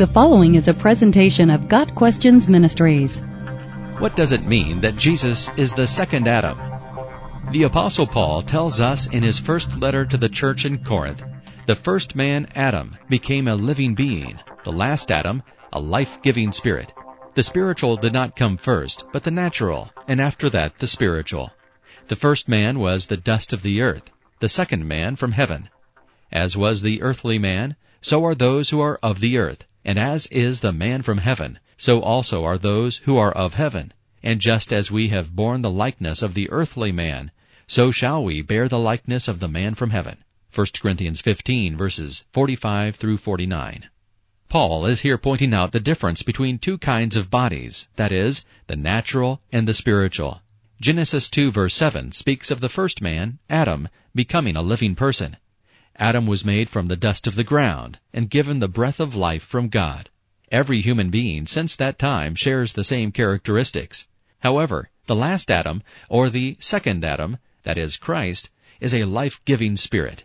The following is a presentation of Got Questions Ministries. What does it mean that Jesus is the second Adam? The Apostle Paul tells us in his first letter to the church in Corinth the first man, Adam, became a living being, the last Adam, a life giving spirit. The spiritual did not come first, but the natural, and after that the spiritual. The first man was the dust of the earth, the second man from heaven. As was the earthly man, so are those who are of the earth. And as is the man from heaven, so also are those who are of heaven. And just as we have borne the likeness of the earthly man, so shall we bear the likeness of the man from heaven. 1 Corinthians 15 verses 45 through 49. Paul is here pointing out the difference between two kinds of bodies, that is, the natural and the spiritual. Genesis 2 verse 7 speaks of the first man, Adam, becoming a living person. Adam was made from the dust of the ground and given the breath of life from God. Every human being since that time shares the same characteristics. However, the last Adam, or the second Adam, that is Christ, is a life-giving spirit.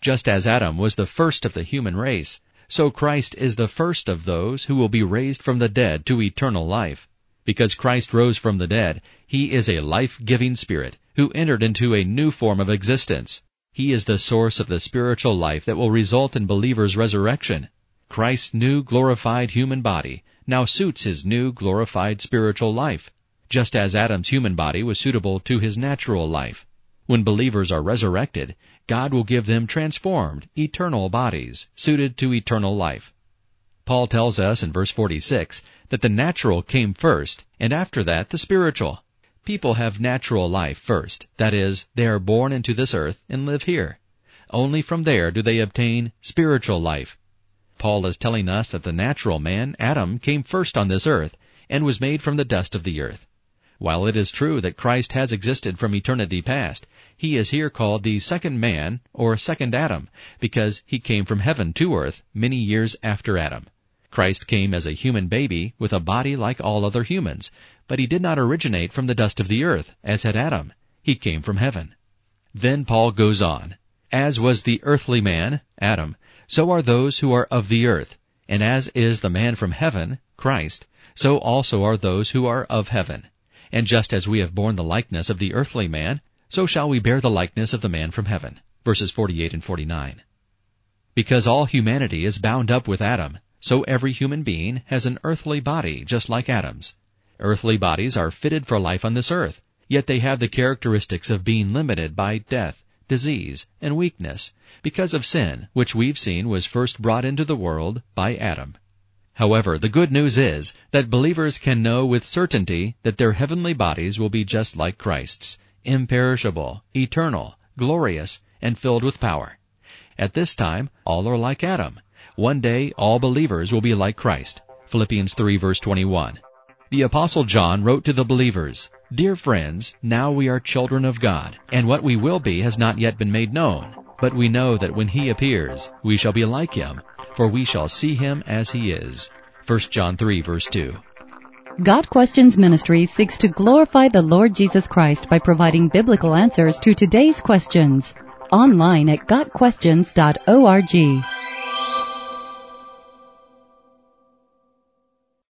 Just as Adam was the first of the human race, so Christ is the first of those who will be raised from the dead to eternal life. Because Christ rose from the dead, he is a life-giving spirit who entered into a new form of existence. He is the source of the spiritual life that will result in believers' resurrection. Christ's new glorified human body now suits his new glorified spiritual life, just as Adam's human body was suitable to his natural life. When believers are resurrected, God will give them transformed, eternal bodies, suited to eternal life. Paul tells us in verse 46 that the natural came first, and after that the spiritual. People have natural life first. That is, they are born into this earth and live here. Only from there do they obtain spiritual life. Paul is telling us that the natural man, Adam, came first on this earth and was made from the dust of the earth. While it is true that Christ has existed from eternity past, he is here called the second man or second Adam because he came from heaven to earth many years after Adam. Christ came as a human baby with a body like all other humans, but he did not originate from the dust of the earth, as had Adam. He came from heaven. Then Paul goes on. As was the earthly man, Adam, so are those who are of the earth. And as is the man from heaven, Christ, so also are those who are of heaven. And just as we have borne the likeness of the earthly man, so shall we bear the likeness of the man from heaven. Verses 48 and 49. Because all humanity is bound up with Adam, so every human being has an earthly body just like Adam's. Earthly bodies are fitted for life on this earth, yet they have the characteristics of being limited by death, disease, and weakness, because of sin, which we've seen was first brought into the world by Adam. However, the good news is that believers can know with certainty that their heavenly bodies will be just like Christ's, imperishable, eternal, glorious, and filled with power. At this time, all are like Adam, one day all believers will be like Christ. Philippians 3 verse 21. The apostle John wrote to the believers, Dear friends, now we are children of God, and what we will be has not yet been made known. But we know that when he appears, we shall be like him, for we shall see him as he is. 1 John 3 verse 2. Got Questions Ministry seeks to glorify the Lord Jesus Christ by providing biblical answers to today's questions. Online at GotQuestions.org.